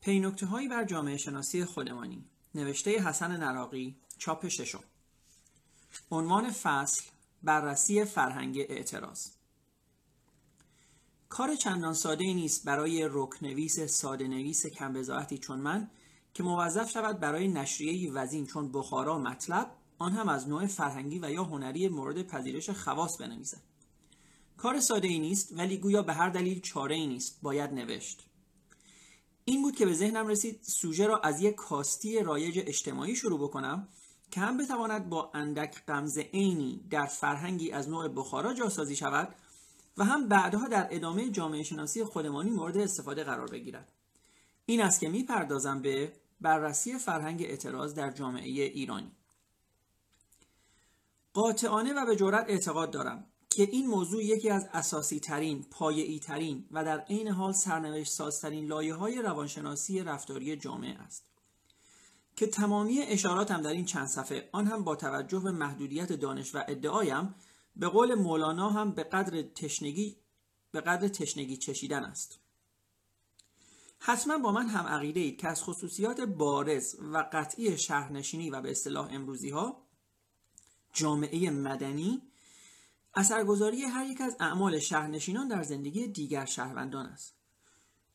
پینکته هایی بر جامعه شناسی خودمانی. نوشته حسن نراقی چاپ ششم. عنوان فصل بررسی فرهنگ اعتراض. کار چندان ساده ای نیست برای رکنویس ساده نویس کم چون من که موظف شود برای نشریه وزین چون بخارا مطلب آن هم از نوع فرهنگی و یا هنری مورد پذیرش خواص بنویسد. کار ساده ای نیست ولی گویا به هر دلیل چاره ای نیست باید نوشت. این بود که به ذهنم رسید سوژه را از یک کاستی رایج اجتماعی شروع بکنم که هم بتواند با اندک قمز عینی در فرهنگی از نوع بخارا جاسازی شود و هم بعدها در ادامه جامعه شناسی خودمانی مورد استفاده قرار بگیرد. این است که می‌پردازم به بررسی فرهنگ اعتراض در جامعه ایرانی. قاطعانه و به جرات اعتقاد دارم که این موضوع یکی از اساسی ترین، پایه‌ای ترین و در عین حال سرنوشت سازترین لایه های روانشناسی رفتاری جامعه است. که تمامی اشاراتم در این چند صفحه آن هم با توجه به محدودیت دانش و ادعایم به قول مولانا هم به قدر تشنگی به قدر تشنگی چشیدن است. حتما با من هم عقیده اید که از خصوصیات بارز و قطعی شهرنشینی و به اصطلاح امروزی ها جامعه مدنی اثرگذاری هر یک از اعمال شهرنشینان در زندگی دیگر شهروندان است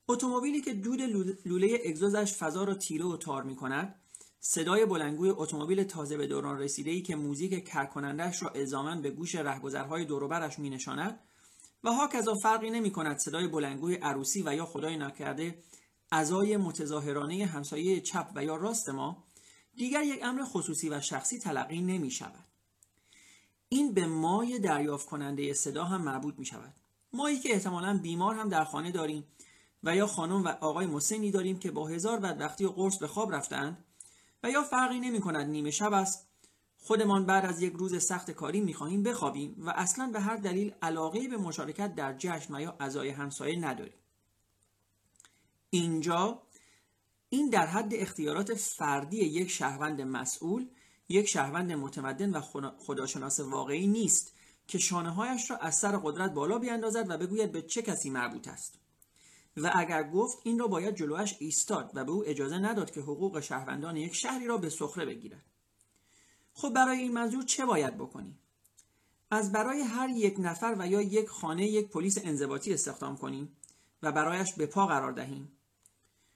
اتومبیلی که دود لوله اگزوزش فضا را تیره و تار می کند صدای بلنگوی اتومبیل تازه به دوران رسیده ای که موزیک کرکنندش را الزاما به گوش رهگذرهای دوروبرش می نشاند و ها فرقی نمی کند صدای بلنگوی عروسی و یا خدای نکرده ازای متظاهرانه همسایه چپ و یا راست ما دیگر یک امر خصوصی و شخصی تلقی نمی شود. این به مای دریافت کننده صدا هم مربوط می شود. مایی که احتمالا بیمار هم در خانه داریم و یا خانم و آقای مسنی داریم که با هزار بدبختی و قرص به خواب رفتند و یا فرقی نمی کند نیمه شب است خودمان بعد از یک روز سخت کاری می خواهیم بخوابیم و اصلا به هر دلیل علاقه به مشارکت در جشن و یا اعضای همسایه نداریم اینجا این در حد اختیارات فردی یک شهروند مسئول یک شهروند متمدن و خداشناس واقعی نیست که شانه هایش را از سر قدرت بالا بیاندازد و بگوید به چه کسی مربوط است. و اگر گفت این را باید جلوش ایستاد و به او اجازه نداد که حقوق شهروندان یک شهری را به سخره بگیرد. خب برای این منظور چه باید بکنیم از برای هر یک نفر و یا یک خانه یک پلیس انضباطی استخدام کنیم و برایش به پا قرار دهیم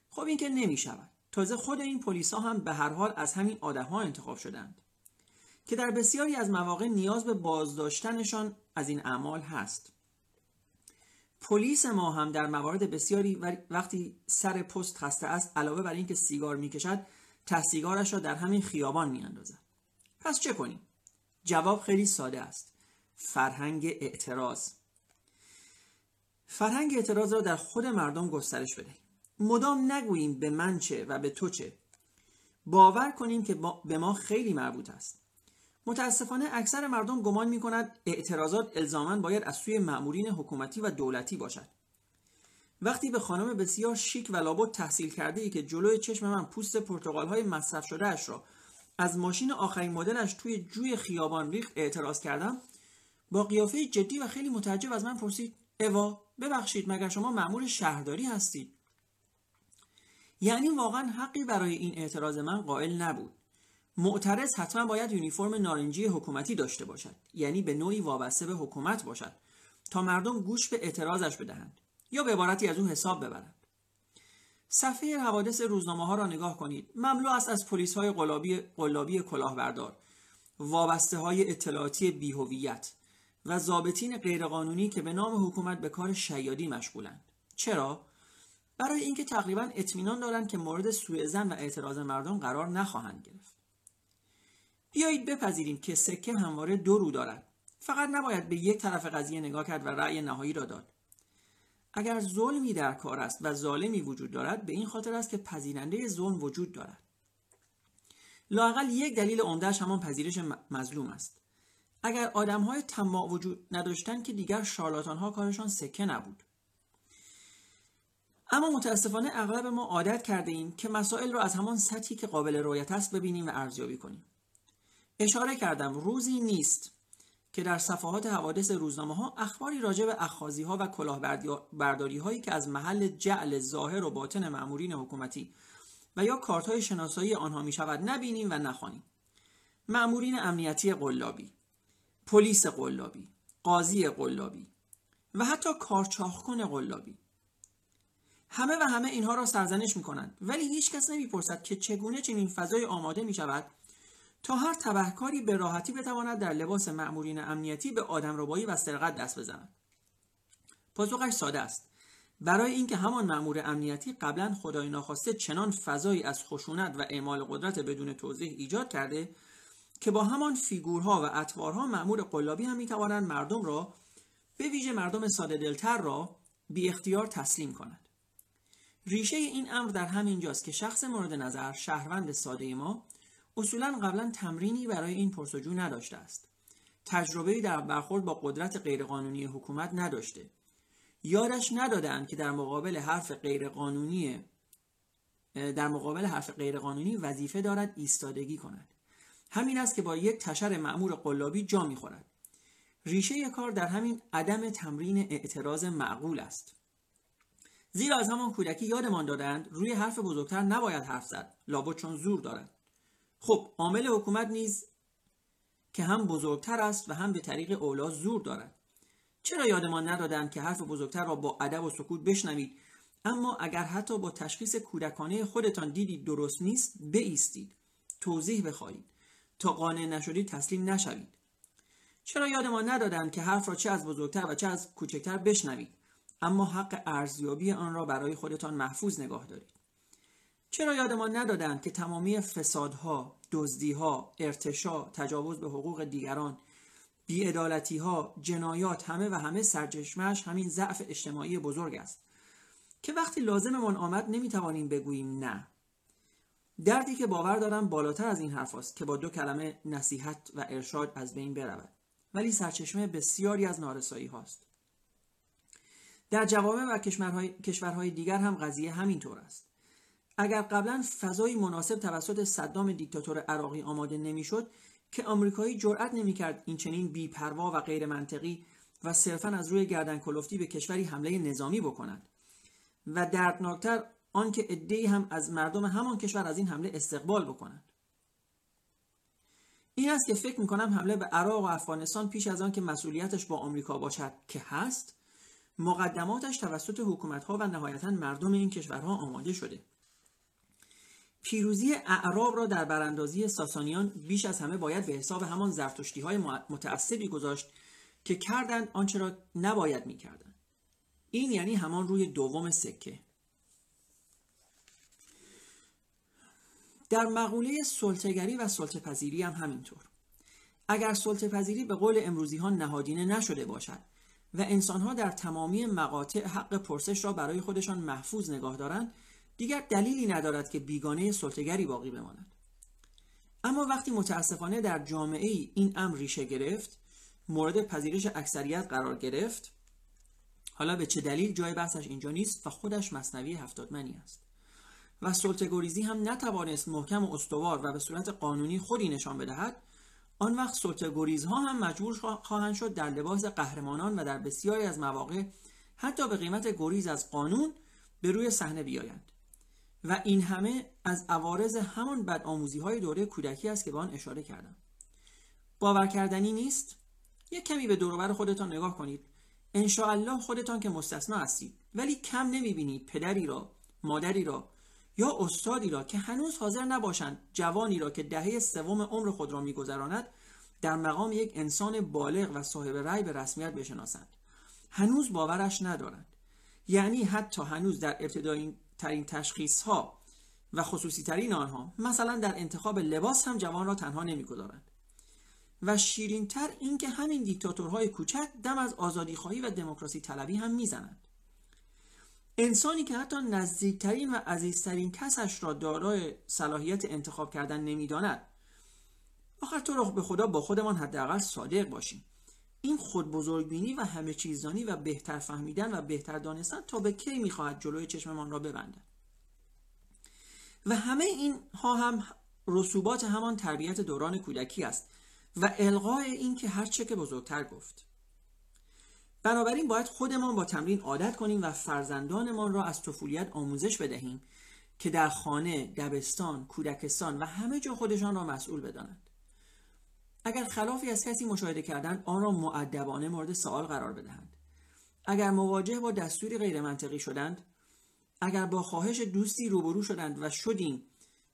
خب این که نمی شود تازه خود این پلیس ها هم به هر حال از همین آدم ها انتخاب شدند که در بسیاری از مواقع نیاز به بازداشتنشان از این اعمال هست. پلیس ما هم در موارد بسیاری وقتی سر پست خسته است علاوه بر اینکه سیگار می‌کشد ته سیگارش را در همین خیابان میاندازد. پس چه کنیم؟ جواب خیلی ساده است. فرهنگ اعتراض. فرهنگ اعتراض را در خود مردم گسترش بدهیم مدام نگوییم به من چه و به تو چه. باور کنیم که به ما خیلی مربوط است. متاسفانه اکثر مردم گمان می کند اعتراضات الزاما باید از سوی مأمورین حکومتی و دولتی باشد. وقتی به خانم بسیار شیک و لابد تحصیل کرده ای که جلوی چشم من پوست پرتغال های مصرف شده اش را از ماشین آخرین مدلش توی جوی خیابان ریخت اعتراض کردم با قیافه جدی و خیلی متعجب از من پرسید اوا ببخشید مگر شما مأمور شهرداری هستید؟ یعنی واقعا حقی برای این اعتراض من قائل نبود. معترض حتما باید یونیفرم نارنجی حکومتی داشته باشد. یعنی به نوعی وابسته به حکومت باشد تا مردم گوش به اعتراضش بدهند یا به عبارتی از او حساب ببرند. صفحه حوادث روزنامه ها را نگاه کنید. مملو است از پلیس های قلابی, قلابی کلاهبردار. وابسته های اطلاعاتی بیهویت و ضابطین غیرقانونی که به نام حکومت به کار شیادی مشغولند. چرا؟ برای اینکه تقریبا اطمینان دارند که مورد سوء زن و اعتراض مردم قرار نخواهند گرفت. بیایید بپذیریم که سکه همواره دو رو دارد. فقط نباید به یک طرف قضیه نگاه کرد و رأی نهایی را داد. اگر ظلمی در کار است و ظالمی وجود دارد به این خاطر است که پذیرنده ظلم وجود دارد. لاقل یک دلیل عمدهش همان پذیرش مظلوم است. اگر آدم های طماع وجود نداشتند که دیگر شارلاتان ها کارشان سکه نبود. اما متاسفانه اغلب ما عادت کرده ایم که مسائل را از همان سطحی که قابل رویت است ببینیم و ارزیابی کنیم. اشاره کردم روزی نیست که در صفحات حوادث روزنامه ها اخباری راجع به اخازی ها و کلاهبرداری هایی که از محل جعل ظاهر و باطن مامورین حکومتی و یا کارت های شناسایی آنها می شود نبینیم و نخوانیم. مامورین امنیتی قلابی پلیس قلابی قاضی قلابی و حتی کارچاخکن قلابی. همه و همه اینها را سرزنش می کنند ولی هیچ کس نمی‌پرسد که چگونه چنین فضای آماده می شود تا هر تبهکاری به راحتی بتواند در لباس مأمورین امنیتی به آدمربایی و سرقت دست بزند. پاسخش ساده است. برای اینکه همان مأمور امنیتی قبلا خدای ناخواسته چنان فضایی از خشونت و اعمال قدرت بدون توضیح ایجاد کرده که با همان فیگورها و اطوارها مأمور قلابی هم می‌توانند مردم را به ویژه مردم ساده دلتر را بی اختیار تسلیم کند ریشه این امر در همین جاست که شخص مورد نظر شهروند ساده ما اصولا قبلا تمرینی برای این پرسجو نداشته است. تجربه در برخورد با قدرت غیرقانونی حکومت نداشته. یادش ندادند که در مقابل حرف غیرقانونی در مقابل حرف غیرقانونی وظیفه دارد ایستادگی کند. همین است که با یک تشر معمور قلابی جا می‌خورد. ریشه کار در همین عدم تمرین اعتراض معقول است. زیرا از همان کودکی یادمان دادند روی حرف بزرگتر نباید حرف زد. لابد چون زور دارد. خب عامل حکومت نیز که هم بزرگتر است و هم به طریق اولا زور دارد. چرا یادمان ندادند که حرف بزرگتر را با ادب و سکوت بشنوید؟ اما اگر حتی با تشخیص کودکانه خودتان دیدید درست نیست بایستید. توضیح بخواهید. تا قانع نشدید تسلیم نشوید. چرا یادمان ندادند که حرف را چه از بزرگتر و چه از کوچکتر بشنوید؟ اما حق ارزیابی آن را برای خودتان محفوظ نگاه دارید. چرا یادمان ندادند که تمامی فسادها، دزدیها، ارتشا، تجاوز به حقوق دیگران، بیعدالتیها، جنایات همه و همه سرچشمهش همین ضعف اجتماعی بزرگ است که وقتی لازممان آمد نمی‌توانیم بگوییم نه. دردی که باور دارم بالاتر از این حرف است که با دو کلمه نصیحت و ارشاد از بین برود. ولی سرچشمه بسیاری از نارسایی هاست. در جوامع و کشورهای, کشورهای دیگر هم قضیه همینطور است. اگر قبلا فضایی مناسب توسط صدام دیکتاتور عراقی آماده نمی‌شد که آمریکایی جرأت نمی‌کرد این چنین بیپروا و غیر منطقی و صرفا از روی گردن کلفتی به کشوری حمله نظامی بکند. و دردناکتر آنکه عدهای هم از مردم همان کشور از این حمله استقبال بکنند. این است که فکر می‌کنم حمله به عراق و افغانستان پیش از آن که مسئولیتش با آمریکا باشد که هست. مقدماتش توسط حکومتها و نهایتا مردم این کشورها آماده شده. پیروزی اعراب را در براندازی ساسانیان بیش از همه باید به حساب همان زرتشتی های متعصبی گذاشت که کردند آنچه را نباید می‌کردند. این یعنی همان روی دوم سکه. در مقوله سلطگری و سلطپذیری هم همینطور. اگر سلطپذیری به قول امروزی ها نهادینه نشده باشد و انسانها در تمامی مقاطع حق پرسش را برای خودشان محفوظ نگاه دارند دیگر دلیلی ندارد که بیگانه سلطگری باقی بماند. اما وقتی متاسفانه در جامعه ای این امر ریشه گرفت مورد پذیرش اکثریت قرار گرفت حالا به چه دلیل جای بحثش اینجا نیست و خودش مصنوی هفتادمنی است. و سلطگریزی هم نتوانست محکم و استوار و به صورت قانونی خودی نشان بدهد آن وقت سلطگریزها هم مجبور خواهند شد در لباس قهرمانان و در بسیاری از مواقع حتی به قیمت گریز از قانون به روی صحنه بیایند. و این همه از عوارض همان بدآموزی های دوره کودکی است که به آن اشاره کردم. باور کردنی نیست؟ یک کمی به دوروبر خودتان نگاه کنید. الله خودتان که مستثنا هستید. ولی کم نمی‌بینید پدری را مادری را یا استادی را که هنوز حاضر نباشند جوانی را که دهه سوم عمر خود را میگذراند در مقام یک انسان بالغ و صاحب رأی به رسمیت بشناسند. هنوز باورش ندارند. یعنی حتی هنوز در ابتدایی ترین تشخیص ها و خصوصی ترین آنها مثلا در انتخاب لباس هم جوان را تنها نمی‌گذارند. و شیرین تر اینکه همین دیکتاتورهای کوچک دم از آزادی خواهی و دموکراسی طلبی هم می‌زنند. انسانی که حتی نزدیکترین و عزیزترین کسش را دارای صلاحیت انتخاب کردن نمی‌داند. آخر تو به خدا با خودمان حداقل صادق باشیم. این خود بزرگبینی و همه چیزدانی و بهتر فهمیدن و بهتر دانستن تا به کی می‌خواهد جلوی چشممان را ببندد. و همه این ها هم رسوبات همان تربیت دوران کودکی است و القاء این که هر چه که بزرگتر گفت. بنابراین باید خودمان با تمرین عادت کنیم و فرزندانمان را از طفولیت آموزش بدهیم که در خانه، دبستان، کودکستان و همه جا خودشان را مسئول بدانند. اگر خلافی از کسی مشاهده کردند آن را معدبانه مورد سوال قرار بدهند. اگر مواجه با دستوری غیر منطقی شدند، اگر با خواهش دوستی روبرو شدند و شدیم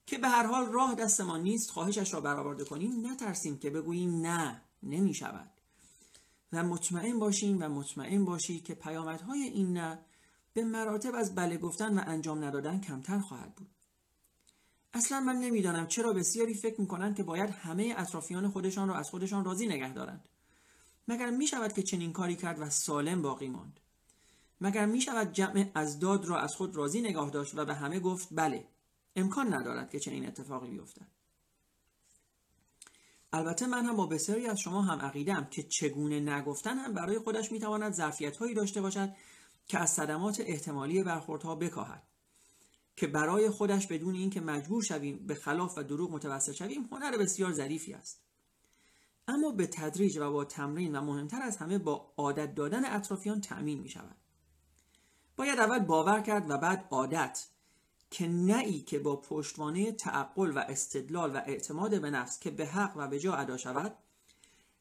که به هر حال راه دستمان نیست خواهشش را برآورده کنیم نترسیم که بگوییم نه نمی شود و مطمئن باشیم و مطمئن باشید که پیامدهای این نه به مراتب از بله گفتن و انجام ندادن کمتر خواهد بود. اصلا من نمی‌دانم چرا بسیاری فکر می‌کنند که باید همه اطرافیان خودشان را از خودشان راضی نگه دارند. مگر می شود که چنین کاری کرد و سالم باقی ماند؟ مگر می شود جمع از داد را از خود راضی نگاه داشت و به همه گفت بله امکان ندارد که چنین اتفاقی بیفتد. البته من هم با بسیاری از شما هم عقیدم که چگونه نگفتن هم برای خودش می‌تواند ظرفیت هایی داشته باشد که از صدمات احتمالی برخوردها بکاهد. که برای خودش بدون اینکه مجبور شویم به خلاف و دروغ متوسل شویم هنر بسیار ظریفی است. اما به تدریج و با تمرین و مهمتر از همه با عادت دادن اطرافیان تأمین می شود باید اول باور کرد و بعد عادت که نئی که با پشتوانه تعقل و استدلال و اعتماد به نفس که به حق و به جا ادا شود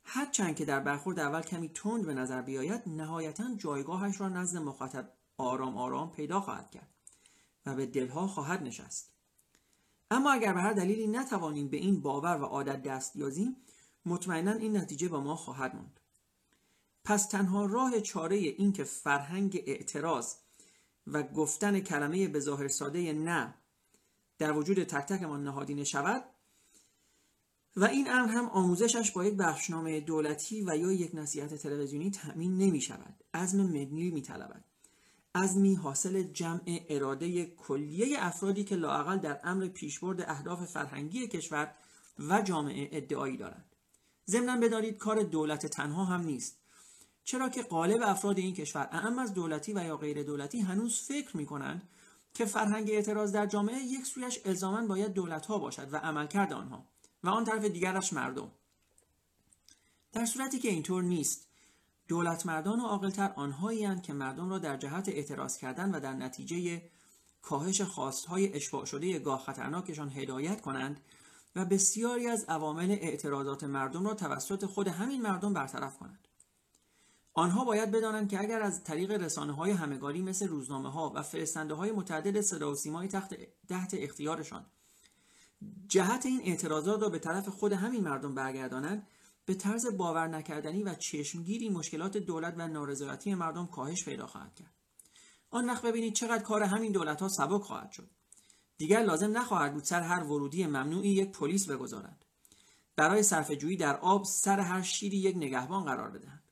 هرچند که در برخورد اول کمی تند به نظر بیاید نهایتا جایگاهش را نزد مخاطب آرام آرام پیدا خواهد کرد و به دلها خواهد نشست. اما اگر به هر دلیلی نتوانیم به این باور و عادت دست یازیم مطمئنا این نتیجه با ما خواهد ماند پس تنها راه چاره این که فرهنگ اعتراض و گفتن کلمه به ظاهر ساده نه در وجود تک تکمان نهادینه شود و این امر هم آموزشش با یک بخشنامه دولتی و یا یک نصیحت تلویزیونی تأمین نمی شود. عزم مدنی می طلبد. عزمی حاصل جمع اراده کلیه افرادی که لاقل در امر پیشبرد اهداف فرهنگی کشور و جامعه ادعایی دارند. ضمنا بدارید کار دولت تنها هم نیست. چرا که قالب افراد این کشور اهم از دولتی و یا غیر دولتی هنوز فکر می کنند که فرهنگ اعتراض در جامعه یک سویش الزاما باید دولت ها باشد و عملکرد آنها و آن طرف دیگرش مردم. در صورتی که اینطور نیست دولت مردان و عاقلتر آنهایی که مردم را در جهت اعتراض کردن و در نتیجه کاهش خواستهای اشباع شده گاه خطرناکشان هدایت کنند و بسیاری از عوامل اعتراضات مردم را توسط خود همین مردم برطرف کنند. آنها باید بدانند که اگر از طریق رسانه های همگاری مثل روزنامه ها و فرستنده های متعدد صدا و سیمای تحت, تحت اختیارشان جهت این اعتراضات را به طرف خود همین مردم برگردانند به طرز باور نکردنی و چشمگیری مشکلات دولت و نارضایتی مردم کاهش پیدا خواهد کرد. آن وقت ببینید چقدر کار همین دولت ها سبک خواهد شد. دیگر لازم نخواهد بود سر هر ورودی ممنوعی یک پلیس بگذارند برای صرفه‌جویی در آب سر هر شیری یک نگهبان قرار بدهند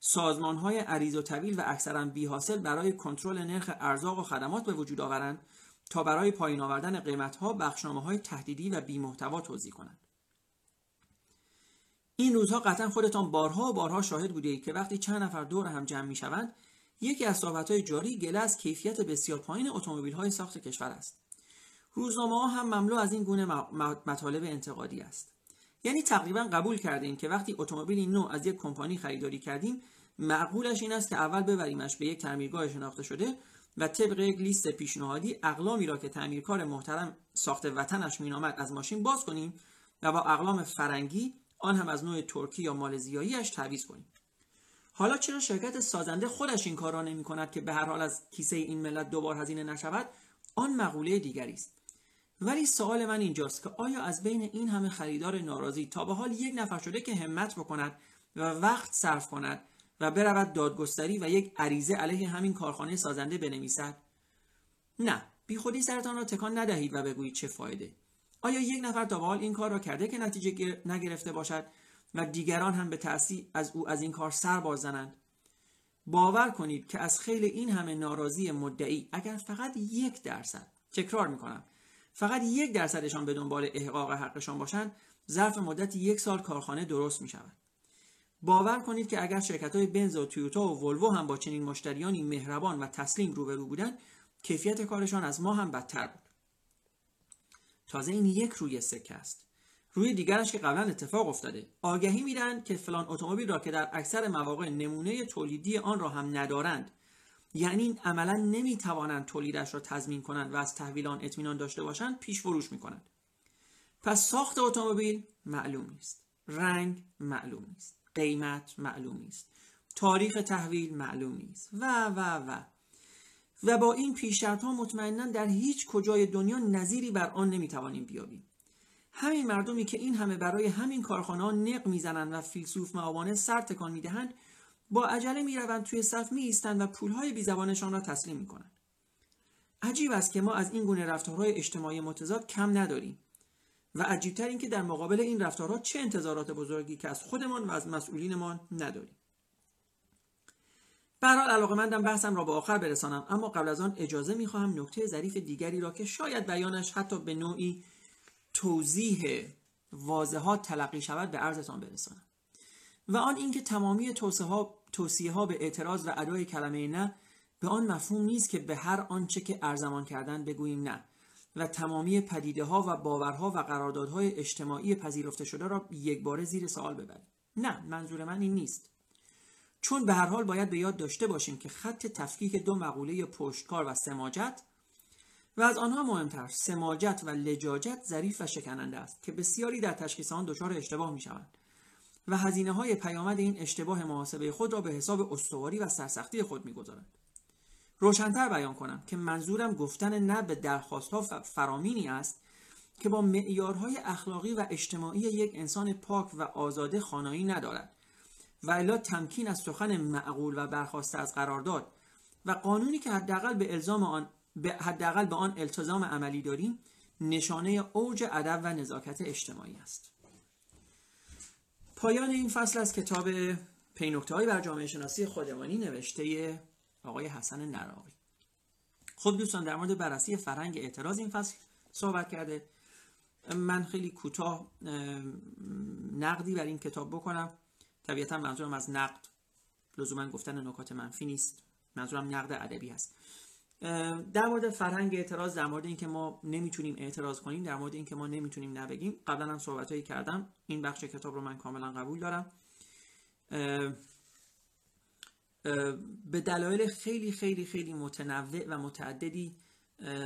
سازمان های عریض و طویل و اکثرا بی حاصل برای کنترل نرخ ارزاق و خدمات به وجود آورند تا برای پایین آوردن قیمت ها بخشنامه های تهدیدی و بی محتوا توضیح کنند. این روزها قطعا خودتان بارها و بارها شاهد بوده که وقتی چند نفر دور هم جمع می شوند یکی از صحبت های جاری گله از کیفیت بسیار پایین اتومبیل های ساخت کشور است. روزنامه ها هم مملو از این گونه مطالب انتقادی است. یعنی تقریبا قبول کردیم که وقتی اتومبیلی نو از یک کمپانی خریداری کردیم معقولش این است که اول ببریمش به یک تعمیرگاه شناخته شده و طبق یک لیست پیشنهادی اقلامی را که تعمیرکار محترم ساخت وطنش مینامد از ماشین باز کنیم و با اقلام فرنگی آن هم از نوع ترکی یا مالزیاییش تعویض کنیم. حالا چرا شرکت سازنده خودش این کار را نمی کند که به هر حال از کیسه این ملت دوبار هزینه نشود؟ آن مقوله دیگری است. ولی سوال من اینجاست که آیا از بین این همه خریدار ناراضی تا به حال یک نفر شده که همت بکند و وقت صرف کند و برود دادگستری و یک عریضه علیه همین کارخانه سازنده بنویسد؟ نه بی خودی سرتان را تکان ندهید و بگویید چه فایده. آیا یک نفر تا به حال این کار را کرده که نتیجه نگرفته باشد و دیگران هم به تأثیر از او از این کار سر بازنند باور کنید که از خیلی این همه ناراضی مدعی اگر فقط یک درصد تکرار می‌کنم فقط یک درصدشان به دنبال احقاق حقشان باشند ظرف مدت یک سال کارخانه درست می شود. باور کنید که اگر شرکت های بنز و تویوتا و ولوو هم با چنین مشتریانی مهربان و تسلیم روبرو بودند کیفیت کارشان از ما هم بدتر بود. تازه این یک روی سکه است. روی دیگرش که قبلا اتفاق افتاده. آگهی میدن که فلان اتومبیل را که در اکثر مواقع نمونه تولیدی آن را هم ندارند یعنی عملا نمی‌توانند تولیدش را تضمین کنند و از تحویل آن اطمینان داشته باشند پیش فروش می‌کنند. پس ساخت اتومبیل معلوم نیست. رنگ معلوم نیست. قیمت معلوم نیست. تاریخ تحویل معلوم نیست. و و و. و با این پیش ها مطمئنا در هیچ کجای دنیا نظیری بر آن نمی‌توانیم بیابیم. همین مردمی که این همه برای همین کارخانه ها نق می‌زنند و فیلسوف معابانه سر تکان می‌دهند با عجله می‌روند توی صف می ایستند و پولهای بیزبانشان را تسلیم می‌کنند. عجیب است که ما از این گونه رفتارهای اجتماعی متضاد کم نداریم و عجیبتر این که در مقابل این رفتارها چه انتظارات بزرگی که از خودمان و از مسئولینمان نداریم. به حال علاقه مندم بحثم را به آخر برسانم اما قبل از آن اجازه می‌خواهم نکته ظریف دیگری را که شاید بیانش حتی به نوعی توضیح واضحات تلقی شود به عرضتان برسانم. و آن اینکه تمامی توصیه ها به اعتراض و ادای کلمه نه به آن مفهوم نیست که به هر آنچه که ارزمان کردن بگوییم نه. و تمامی پدیده ها و باورها و قراردادهای اجتماعی پذیرفته شده را یک باره زیر سوال ببریم. نه منظور من این نیست. چون به هر حال باید به یاد داشته باشیم که خط تفکیک دو مقوله پشتکار و سماجت و از آنها مهمتر سماجت و لجاجت ظریف و شکننده است که بسیاری در تشخیص آن دچار اشتباه می شوند و هزینه های پیامد این اشتباه محاسبه خود را به حساب استواری و سرسختی خود می‌گذارند روشنتر بیان کنم که منظورم گفتن نه به درخواست ها فرامینی است که با معیارهای اخلاقی و اجتماعی یک انسان پاک و آزاده خانایی ندارد و الا تمکین از سخن معقول و برخواسته از قرارداد و قانونی که حداقل به الزام آن به حداقل به آن التزام عملی داریم نشانه اوج ادب و نزاکت اجتماعی است. پایان این فصل از کتاب پینکته های بر جامعه شناسی خودمانی نوشته آقای حسن نراقی خب دوستان در مورد بررسی فرهنگ اعتراض این فصل صحبت کرده. من خیلی کوتاه نقدی بر این کتاب بکنم. طبیعتا منظورم از نقد لزوما گفتن نکات منفی نیست. منظورم نقد ادبی هست. در مورد فرهنگ اعتراض در مورد اینکه ما نمی‌تونیم اعتراض کنیم در مورد اینکه ما نمی‌تونیم نبگیم قبلا هم صحبت کردم. این بخش کتاب رو من کاملا قبول دارم. به دلایل خیلی خیلی خیلی متنوع و متعددی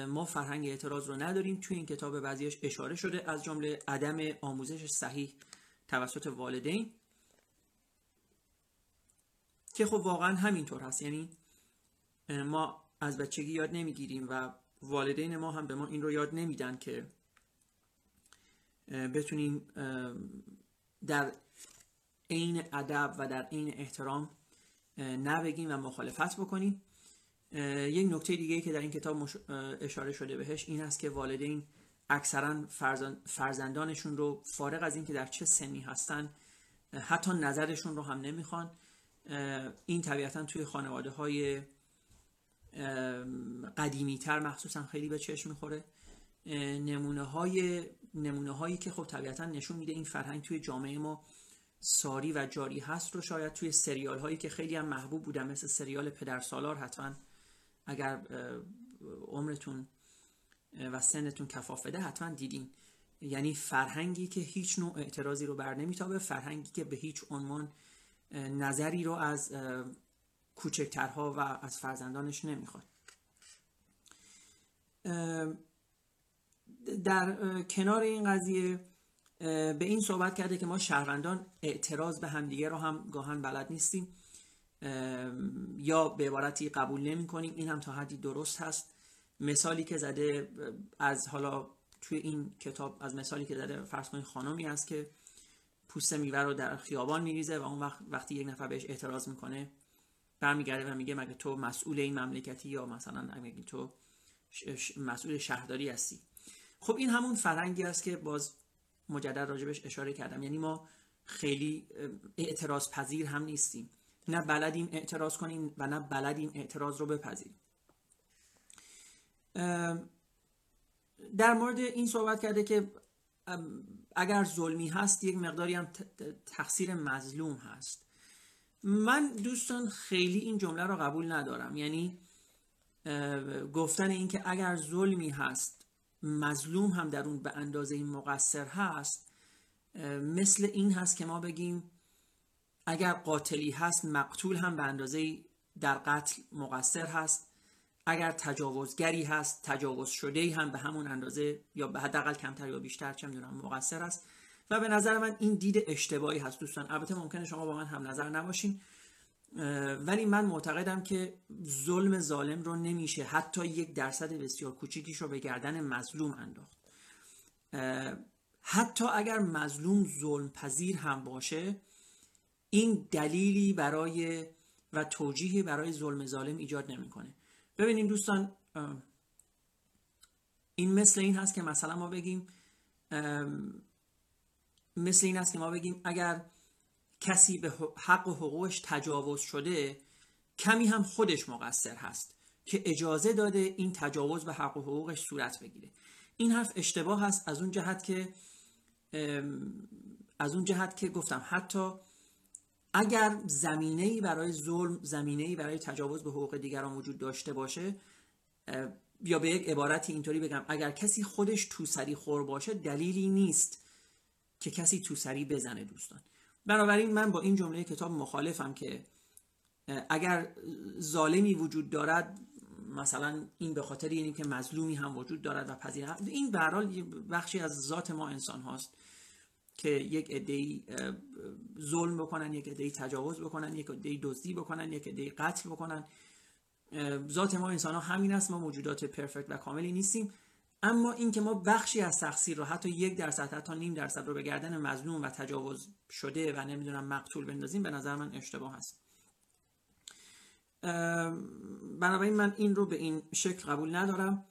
ما فرهنگ اعتراض رو نداریم. توی این کتاب بعضیش اشاره شده از جمله عدم آموزش صحیح توسط والدین که خب واقعا همینطور هست. یعنی ما از بچگی یاد نمی‌گیریم و والدین ما هم به ما این رو یاد نمیدن که بتونیم در عین ادب و در عین احترام نبگیم و مخالفت بکنیم. یک نکته دیگه که در این کتاب اشاره شده بهش این است که والدین اکثرا فرزندانشون رو فارغ از اینکه در چه سنی هستن حتی نظرشون رو هم نمی‌خوان. این طبیعتا توی خانواده های قدیمی تر مخصوصا خیلی به چشم می‌خوره. نمونه های نمونه هایی که خب طبیعتا نشون میده این فرهنگ توی جامعه ما ساری و جاری هست رو شاید توی سریال هایی که خیلی هم محبوب بودن مثل سریال پدر سالار حتما اگر عمرتون و سنتون کفاف بده حتما دیدین. یعنی فرهنگی که هیچ نوع اعتراضی رو بر نمیتابه فرهنگی که به هیچ عنوان نظری رو از کوچکترها و از فرزندانش نمی‌خواد. در کنار این قضیه به این صحبت کرده که ما شهروندان اعتراض به همدیگه رو هم گاهن بلد نیستیم. یا به عبارتی قبول نمی کنیم این هم تا حدی درست هست. مثالی که زده از حالا توی این کتاب از مثالی که زده فرض کنید خانمی هست که پوست میوه رو در خیابان میریزه و اون وقت وقتی یک نفر بهش اعتراض می‌کنه برمیگرده و میگه مگه تو مسئول این مملکتی یا مثلا اگه تو مسئول شهرداری هستی؟ خب این همون فرنگی است که باز مجدد راجبش اشاره کردم. یعنی ما خیلی اعتراض پذیر هم نیستیم. نه بلدیم اعتراض کنیم و نه بلدیم اعتراض رو بپذیریم. در مورد این صحبت کرده که اگر ظلمی هست یک مقداری هم تقصیر مظلوم هست. من دوستان خیلی این جمله رو قبول ندارم. یعنی گفتن اینکه اگر ظلمی هست مظلوم هم در اون به اندازه این مقصر هست مثل این هست که ما بگیم اگر قاتلی هست مقتول هم به اندازه در قتل مقصر هست. اگر تجاوزگری هست تجاوز شده هم به همون اندازه یا به حداقل کمتر یا بیشتر چه می‌دونم مقصر است. و به نظر من این دید اشتباهی هست دوستان. البته ممکنه شما با من هم نظر نباشین. ولی من معتقدم که ظلم ظالم رو نمیشه حتی یک درصد بسیار کوچیکیش رو به گردن مظلوم انداخت. حتی اگر مظلوم ظلم پذیر هم باشه این دلیلی برای و توجیهی برای ظلم ظالم ایجاد نمی‌کنه. ببینیم دوستان این مثل این هست که مثلا ما بگیم مثل این هست که ما بگیم اگر کسی به حق و حقوقش تجاوز شده کمی هم خودش مقصر هست که اجازه داده این تجاوز به حق و حقوقش صورت بگیره. این حرف اشتباه هست از اون جهت که از اون جهت که گفتم حتی اگر زمینه ای برای ظلم زمینه ای برای تجاوز به حقوق دیگران وجود داشته باشه یا به یک عبارتی اینطوری بگم اگر کسی خودش توسری خور باشه دلیلی نیست که کسی توسری بزنه دوستان. بنابراین من با این جمله کتاب مخالفم که اگر ظالمی وجود دارد مثلا این به خاطر اینی که مظلومی هم وجود دارد و پذیر این به بخشی از ذات ما انسان هاست که یک عده‌ای ظلم بکنن یک عده‌ای تجاوز بکنن یک عده‌ای دزدی بکنن یک عده‌ای قتل بکنن. ذات ما انسان ها همین است ما موجودات پرفکت و کاملی نیستیم. اما اینکه ما بخشی از تقصیر رو حتی یک درصد حتی نیم درصد رو به گردن مظلوم و تجاوز شده و نمی‌دونم مقتول بندازیم به نظر من اشتباه هست. بنابراین من این رو به این شکل قبول ندارم.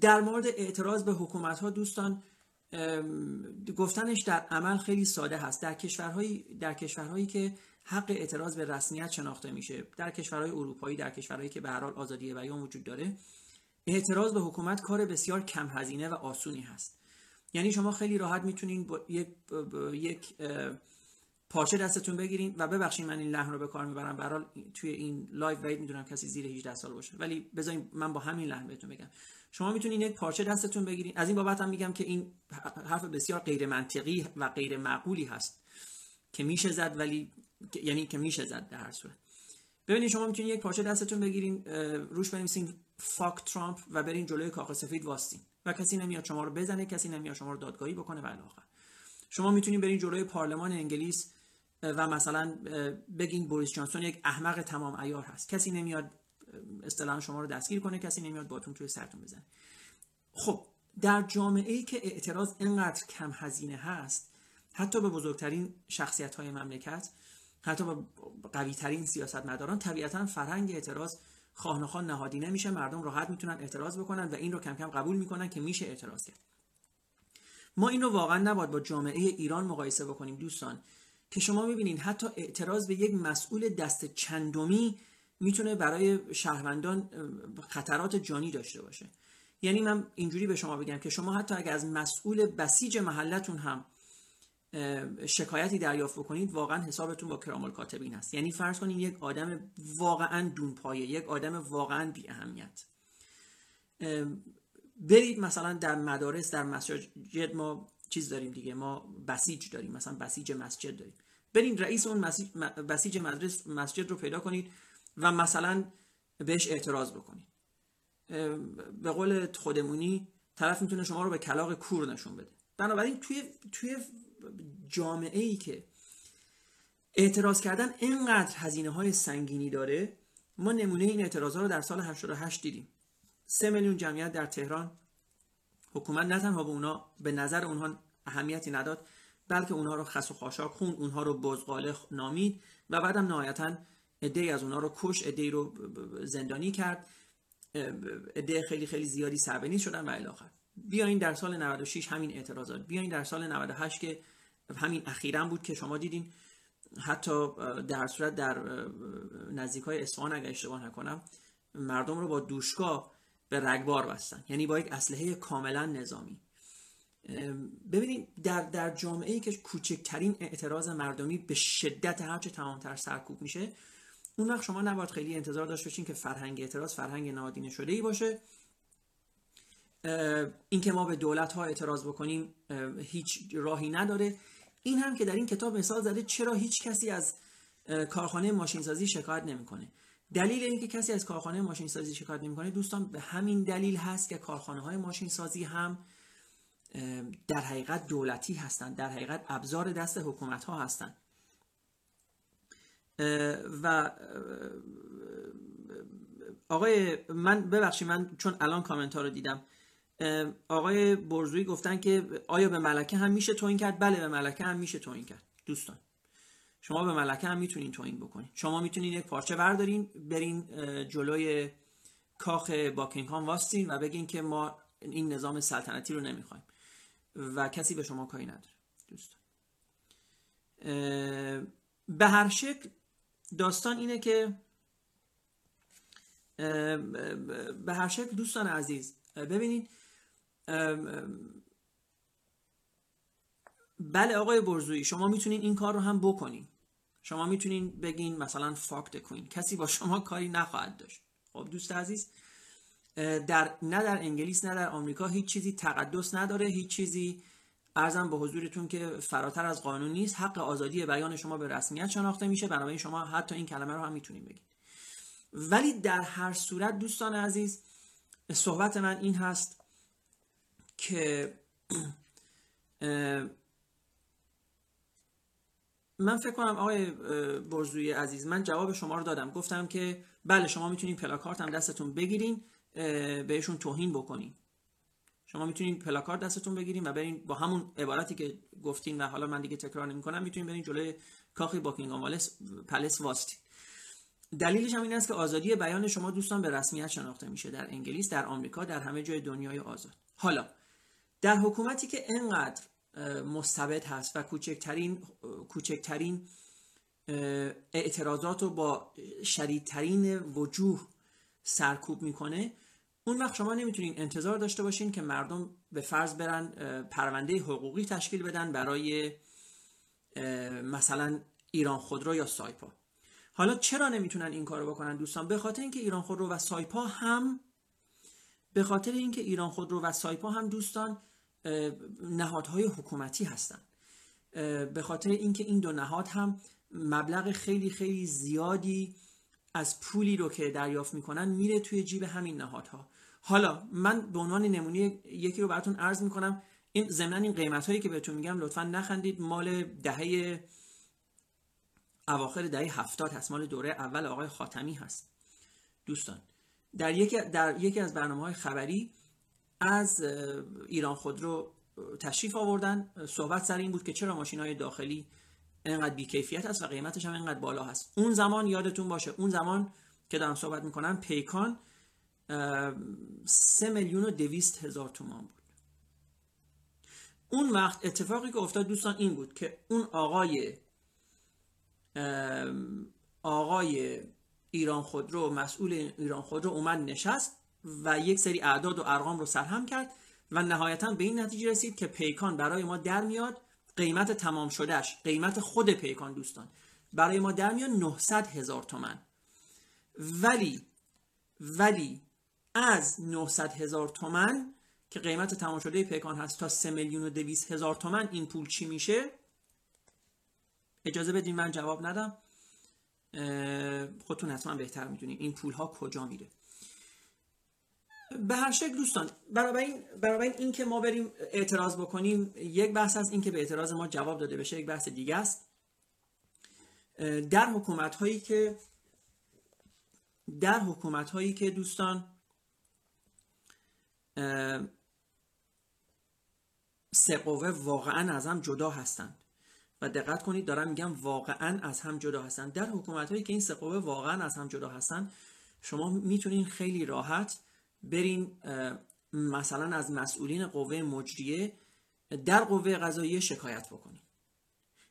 در مورد اعتراض به حکومت ها دوستان گفتنش در عمل خیلی ساده هست. در کشورهایی در کشورهایی که حق اعتراض به رسمیت شناخته میشه در کشورهای اروپایی در کشورهایی که به هر حال آزادی بیان وجود داره اعتراض به حکومت کار بسیار کم هزینه و آسونی هست. یعنی شما خیلی راحت می‌تونین با یک, یک پارچه دستتون بگیرین و ببخشید من این لحن رو به کار می‌برم. به توی این live بعید می‌دونم کسی زیر 18 سال باشه. ولی بذارین من با همین لحن بهتون بگم. شما می‌تونین یک پارچه دستتون بگیرین. از این بابت هم میگم که این حرف بسیار غیر منطقی و غیر معقولی هست که میشه زد ولی یعنی که میشه زد در هر صورت. ببینید شما می‌تونید یک پارچه دستتون بگیرین روش بنویسین فاک ترامپ و برین جلوی کاخ سفید واستین. و کسی نمیاد شما رو بزنه کسی نمیاد شما رو دادگاهی بکنه و الاخر شما می‌تونید برین جلوی پارلمان انگلیس و مثلا بگین بوریس جانسون یک احمق تمام عیار هست. کسی نمیاد اصطلاحا شما رو دستگیر کنه کسی نمیاد باتون توی سرتون بزنه. خب در جامعه ای که اعتراض اینقدر کم هزینه هست حتی به بزرگترین شخصیت های مملکت حتی به قوی ترین سیاستمداران طبیعتا فرهنگ اعتراض خواه نهادی نمیشه. مردم راحت می‌تونن اعتراض بکنن و این رو کم کم قبول می‌کنن که میشه اعتراض کرد. ما این رو واقعا نباید با جامعه ایران مقایسه بکنیم دوستان. که شما می‌بینید حتی اعتراض به یک مسئول دست چندمی می‌تونه برای شهروندان خطرات جانی داشته باشه. یعنی من اینجوری به شما بگم که شما حتی اگر از مسئول بسیج محلتون هم شکایتی دریافت بکنید واقعا حسابتون با کرامل کاتبین هست. یعنی فرض کنید یک آدم واقعا دونپایه یک آدم واقعا بی اهمیت برید مثلا در مدارس در مسجد ما چیز داریم دیگه ما بسیج داریم مثلا بسیج مسجد داریم. برید رئیس اون بسیج مدرس مسجد رو پیدا کنید و مثلا بهش اعتراض بکنید. به قول خودمونی طرف می‌تونه شما رو به کلاق کور نشون بده. بنابراین توی توی جامعه ای که اعتراض کردن اینقدر هزینه های سنگینی داره ما نمونه این اعتراض ها رو در سال 88 دیدیم. سه میلیون جمعیت در تهران حکومت نه تنها به اونا به نظر اونها اهمیتی نداد بلکه اونها رو خس و خاشاک خون اونها رو بزغاله نامید و بعدم نهایتا عده از اونها رو کش عده رو زندانی کرد عده خیلی خیلی زیادی سربنی شدن و الی بیاین در سال 96 همین اعتراضات بیاین در سال 98 که همین اخیرا بود که شما دیدین حتی در صورت در نزدیک های اصفهان اگر اشتباه نکنم مردم رو با دوشکا به رگبار بستن. یعنی با یک اسلحه کاملا نظامی. ببینید در در جامعه ای که کوچکترین اعتراض مردمی به شدت هرچه تمامتر سرکوب میشه اون وقت شما نباید خیلی انتظار داشته باشین که فرهنگ اعتراض فرهنگ نادینه شده ای باشه. اینکه ما به دولت ها اعتراض بکنیم هیچ راهی نداره. این هم که در این کتاب مثال زده چرا هیچ کسی از کارخانه ماشینسازی شکایت نمی‌کنه. دلیل اینکه کسی از کارخانه ماشین سازی شکایت نمی‌کنه دوستان به همین دلیل هست که کارخانه های ماشین سازی هم در حقیقت دولتی هستند در حقیقت ابزار دست حکومت ها هستند و آقای من ببخشید من چون الان کامنت ها رو دیدم. آقای برزویی گفتن که آیا به ملکه هم میشه توین کرد؟ بله به ملکه هم میشه توین کرد. دوستان شما به ملکه هم می‌تونین توین بکنین. شما می‌تونین یک پارچه بردارین برین جلوی کاخ باکینگهام واستین و بگین که ما این نظام سلطنتی رو نمی‌خوایم و کسی به شما کاری نداره. دوستان به هر شکل داستان اینه که به هر شکل دوستان عزیز ببینید بله آقای برزویی شما می‌تونین این کار رو هم بکنین. شما می‌تونین بگین مثلا فاکت کوین کسی با شما کاری نخواهد داشت. خب دوست عزیز در نه در انگلیس نه در آمریکا هیچ چیزی تقدس نداره. هیچ چیزی ارزم به حضورتون که فراتر از قانون نیست. حق آزادی بیان شما به رسمیت شناخته میشه. بنابراین شما حتی این کلمه رو هم می‌تونین بگید ولی در هر صورت دوستان عزیز صحبت من این هست که من فکر کنم آقای برزوی عزیز من جواب شما رو دادم. گفتم که بله شما می‌تونین پلاکارت هم دستتون بگیرین بهشون توهین بکنین. شما می‌تونین پلاکارت دستتون بگیرین و برین با همون عبارتی که گفتین و حالا من دیگه تکرار نمی کنم می‌تونین برین جلوی کاخی باکینگهام پلس واستین. دلیلش هم این است که آزادی بیان شما دوستان به رسمیت شناخته میشه. در انگلیس در آمریکا در همه جای دنیای آزاد. حالا در حکومتی که انقدر مستبد هست و کوچکترین کوچکترین اعتراضات رو با شدیدترین وجوه سرکوب می‌کنه اون وقت شما نمی‌تونین انتظار داشته باشین که مردم به فرض برن پرونده حقوقی تشکیل بدن برای مثلا ایران خودرو یا سایپا. حالا چرا نمی‌تونن این کارو بکنن دوستان؟ به خاطر اینکه ایران خودرو و سایپا هم به خاطر اینکه ایران خودرو و سایپا هم دوستان نهادهای حکومتی هستند به خاطر اینکه این دو نهاد هم مبلغ خیلی خیلی زیادی از پولی رو که دریافت می‌کنن میره توی جیب همین نهادها. حالا من به عنوان نمونه یکی رو براتون عرض می‌کنم این ضمن این قیمت هایی که بهتون میگم لطفا نخندید. مال دهه اواخر دهه هفتاد هست. مال دوره اول آقای خاتمی هست. دوستان در یکی, در یکی از برنامه های خبری از ایران خودرو تشریف آوردن. صحبت سر این بود که چرا ماشین های داخلی اینقدر بیکیفیت هست و قیمتش هم اینقدر بالا هست. اون زمان یادتون باشه اون زمان که دارم صحبت می‌کنم پیکان سه میلیون و دویست هزار تومان بود. اون وقت اتفاقی که افتاد دوستان این بود که اون آقای آقای ایران خودرو مسئول ایران خودرو اومد نشست و یک سری اعداد و ارقام رو سرهم کرد و نهایتا به این نتیجه رسید که پیکان برای ما در میاد. قیمت تمام شدهش قیمت خود پیکان دوستان برای ما در میاد 900 هزار تومن. ولی ولی از 900 هزار تومن که قیمت تمام شده پیکان هست تا 3 میلیون و 200 هزار تومن این پول چی میشه؟ اجازه بدین من جواب ندم. خودتون حتما بهتر می‌دونید این پول ها کجا میره. به هر شکل دوستان برای این این که ما بریم اعتراض بکنیم یک بحث هست این که به اعتراض ما جواب داده بشه یک بحث دیگه است. در حکومت هایی که در حکومت هایی که دوستان سه قوه واقعا از هم جدا هستند. و دقت کنید دارم میگم واقعا از هم جدا هستند در حکومت هایی که این سه واقعا از هم جدا هستند شما می‌تونین خیلی راحت برین مثلا از مسئولین قوه مجریه در قوه قضاییه شکایت بکنید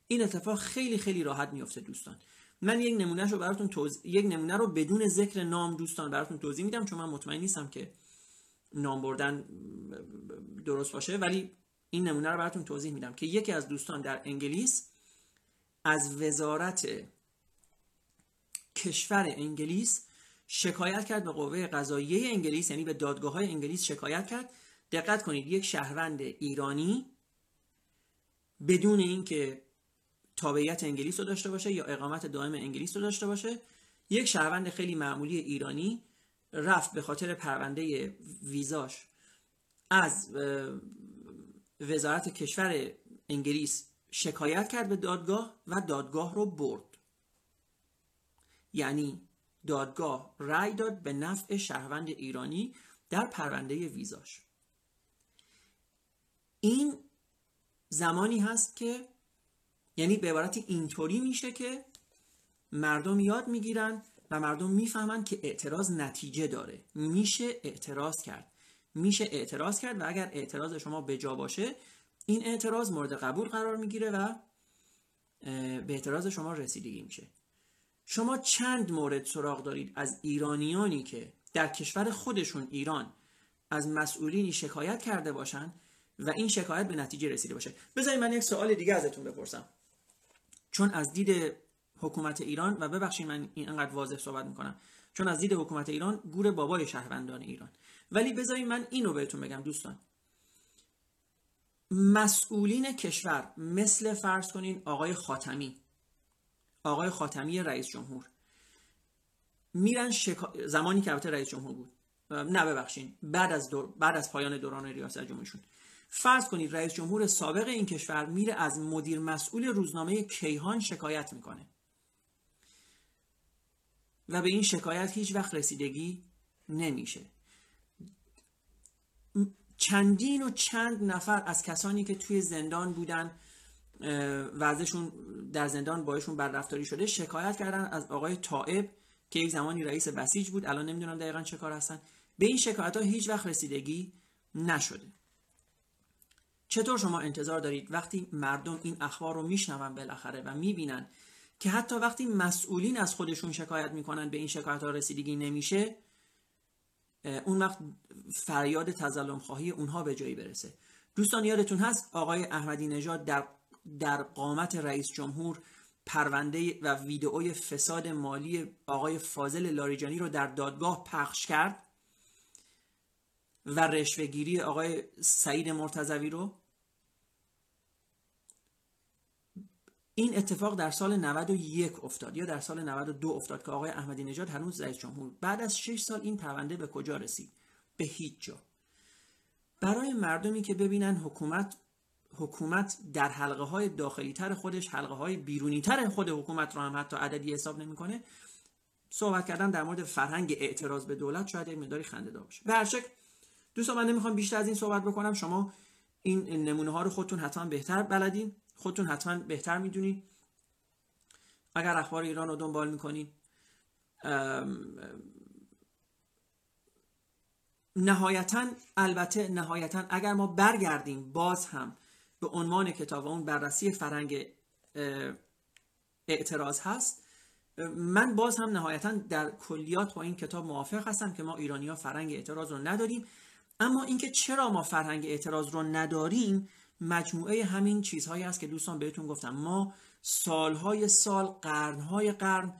این اتفاق خیلی خیلی راحت میفته دوستان. من یک نمونه رو براتون توضیح یک نمونه رو بدون ذکر نام دوستان براتون توضیح میدم چون من مطمئن نیستم که نام بردن درست باشه ولی این نمونه رو براتون توضیح میدم که یکی از دوستان در انگلیس از وزارت کشور انگلیس شکایت کرد به قوه قضاییه انگلیس یعنی به دادگاه های انگلیس شکایت کرد. دقت کنید یک شهروند ایرانی بدون اینکه تابعیت انگلیس رو داشته باشه یا اقامت دائم انگلیس رو داشته باشه یک شهروند خیلی معمولی ایرانی رفت به خاطر پرونده ویزاش. از وزارت کشور انگلیس شکایت کرد به دادگاه و دادگاه رو برد. یعنی دادگاه رأی داد به نفع شهروند ایرانی در پرونده ویزاش. این زمانی هست که یعنی به عبارت اینطوری میشه که مردم یاد می‌گیرن و مردم می‌فهمن که اعتراض نتیجه داره. میشه اعتراض کرد. میشه اعتراض کرد و اگر اعتراض شما به جا باشه این اعتراض مورد قبول قرار می‌گیره و به اعتراض شما رسیدگی میشه. شما چند مورد سراغ دارید از ایرانیانی که در کشور خودشون ایران از مسئولینی شکایت کرده باشن و این شکایت به نتیجه رسیده باشه؟ بذارید من یک سوال دیگه ازتون بپرسم. چون از دید حکومت ایران و ببخشید من این انقدر واضح صحبت می‌کنم. چون از دید حکومت ایران گور بابای شهروندان ایران. ولی بذارید من اینو بهتون بگم دوستان. مسئولین کشور مثل فرض کنین آقای خاتمی. آقای خاتمی رئیس جمهور. میرن شکا... زمانی که البته رئیس جمهور بود. نه ببخشین. بعد از دور... بعد از پایان دوران ریاست جمهوریشون فرض کنید رئیس جمهور سابق این کشور میره از مدیر مسئول روزنامه کیهان شکایت می‌کنه. و به این شکایت هیچ وقت رسیدگی نمیشه. چندین و چند نفر از کسانی که توی زندان بودن و ازشون در زندان بایشون بدرفتاری شده شکایت کردن از آقای طائب که یک زمانی رئیس بسیج بود. الان نمی‌دونم دقیقا چه کار هستن. به این شکایت ها هیچ وقت رسیدگی نشده. چطور شما انتظار دارید وقتی مردم این اخبار رو میشنون بالاخره و می‌بینن که حتی وقتی مسئولین از خودشون شکایت می‌کنن به این شکایت ها رسیدگی نمیشه اون وقت فریاد تظلم خواهی اونها به جایی برسه. دوستان یادتون هست آقای احمدی نژاد در در قامت رئیس جمهور پرونده و ویدئوی فساد مالی آقای فاضل لاریجانی رو در دادگاه پخش کرد و رشوهگیری آقای سعید مرتضوی رو این اتفاق در سال 91 افتاد یا در سال 92 افتاد که آقای احمدی نژاد هنوز رئیس جمهور بعد از 6 سال این پرونده به کجا رسید؟ به هیچ جا. برای مردمی که ببینن حکومت حکومت در حلقه های داخلی تر خودش حلقه های بیرونی تر خود حکومت رو هم حتی عددی حساب نمی‌کنه صحبت کردن در مورد فرهنگ اعتراض به دولت شاید یک مقداری خنده دار باشه. به هر دوستان من نمی‌خوام بیشتر از این صحبت بکنم. شما این نمونه ها رو خودتون حتما بهتر بلدین. خودتون حتما بهتر می‌دونید اگر اخبار ایران رو دنبال می‌کنید نهایتا البته نهایتا اگر ما برگردیم باز هم به عنوان کتاب اون بررسی فرنگ اعتراض هست من باز هم نهایتا در کلیات با این کتاب موافق هستم که ما ایرانی ها فرنگ اعتراض رو نداریم. اما اینکه چرا ما فرهنگ اعتراض رو نداریم مجموعه همین چیزهایی است که دوستان بهتون گفتم. ما سالهای سال قرنهای قرن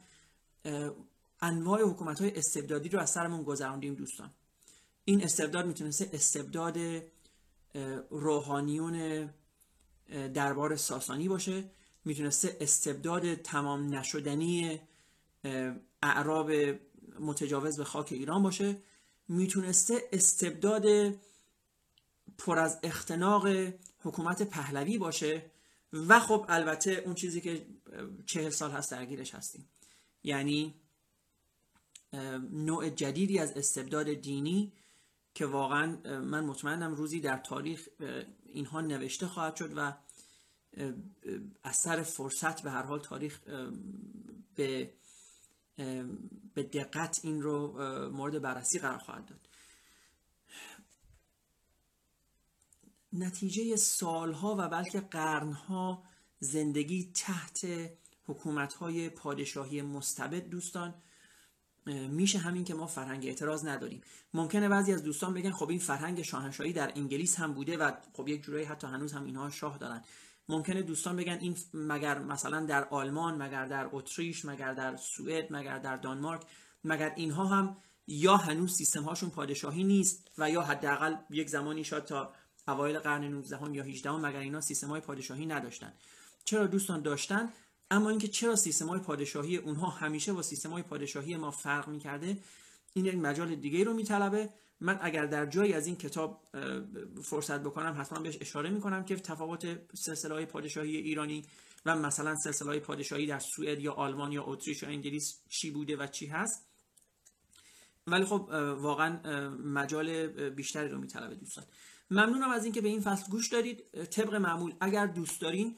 انواع حکومت های استبدادی رو از سرمون گذراندیم دوستان. این استبداد می‌تونسته استبداد روحانیون دربار ساسانی باشه. می‌تونسته استبداد تمام نشدنی اعراب متجاوز به خاک ایران باشه. می‌تونسته استبداد پر از اختناق حکومت پهلوی باشه و خب البته اون چیزی که چهل سال هست درگیرش هستیم. یعنی نوع جدیدی از استبداد دینی که واقعا من مطمئنم روزی در تاریخ اینها نوشته خواهد شد و اثر فرصت به هر حال تاریخ به به دقت این رو مورد بررسی قرار خواهد داد. نتیجه سالها و بلکه قرنها زندگی تحت حکومتهای پادشاهی مستبد دوستان میشه همین که ما فرهنگ اعتراض نداریم. ممکنه بعضی از دوستان بگن خب این فرهنگ شاهنشاهی در انگلیس هم بوده و خب یک جورایی حتی هنوز هم اینها شاه دارن. ممکنه دوستان بگن این مگر مثلا در آلمان مگر در اتریش مگر در سوئد مگر در دانمارک مگر اینها هم یا هنوز سیستم هاشون پادشاهی نیست و یا حداقل یک زمانی شاید تا اوایل قرن 19 هم یا 18 هم مگر اینا سیستم های پادشاهی نداشتن. چرا دوستان داشتن؟ اما اینکه چرا سیستم های پادشاهی اونها همیشه با سیستم های پادشاهی ما فرق می‌کرده این یک مجال دیگه رو میطلبه. من اگر در جایی از این کتاب فرصت بکنم حتما بهش اشاره می‌کنم که تفاوت سلسله پادشاهی ایرانی و مثلا سلسله پادشاهی در سوئد یا آلمان یا اتریش یا انگلیس چی بوده و چی هست. ولی خب واقعا مجال بیشتری رو میطلبه دوستان. ممنونم از اینکه به این فصل گوش دادید. طبق معمول اگر دوست دارین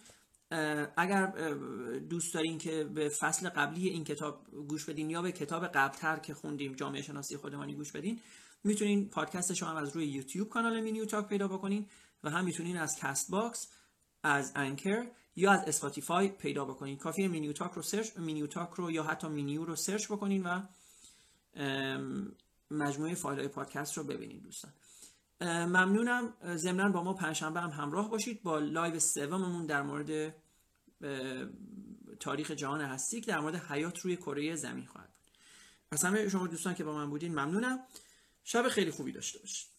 اگر دوست دارین که به فصل قبلی این کتاب گوش بدین یا به کتاب قبلتر که خوندیم جامعه شناسی خودمانی گوش بدین می‌تونین پادکست هم از روی یوتیوب کانال مینیو تاک پیدا بکنین و هم می‌تونین از Castbox از Anchor یا از Spotify پیدا بکنین. کافیه مینیو تاک رو search مینیو تاک رو یا حتی مینیو رو search بکنین و مجموعه فایل های پادکست رو ببینید دوستان. ممنونم. ضمنا با ما پنجشنبه هم همراه باشید. با live سوممون در مورد تاریخ جهان هستی که در مورد حیات روی کره زمین خواهد بود. از همه شما دوستان که با من بودین ممنونم. شب خیلی خوبی داشته باشید.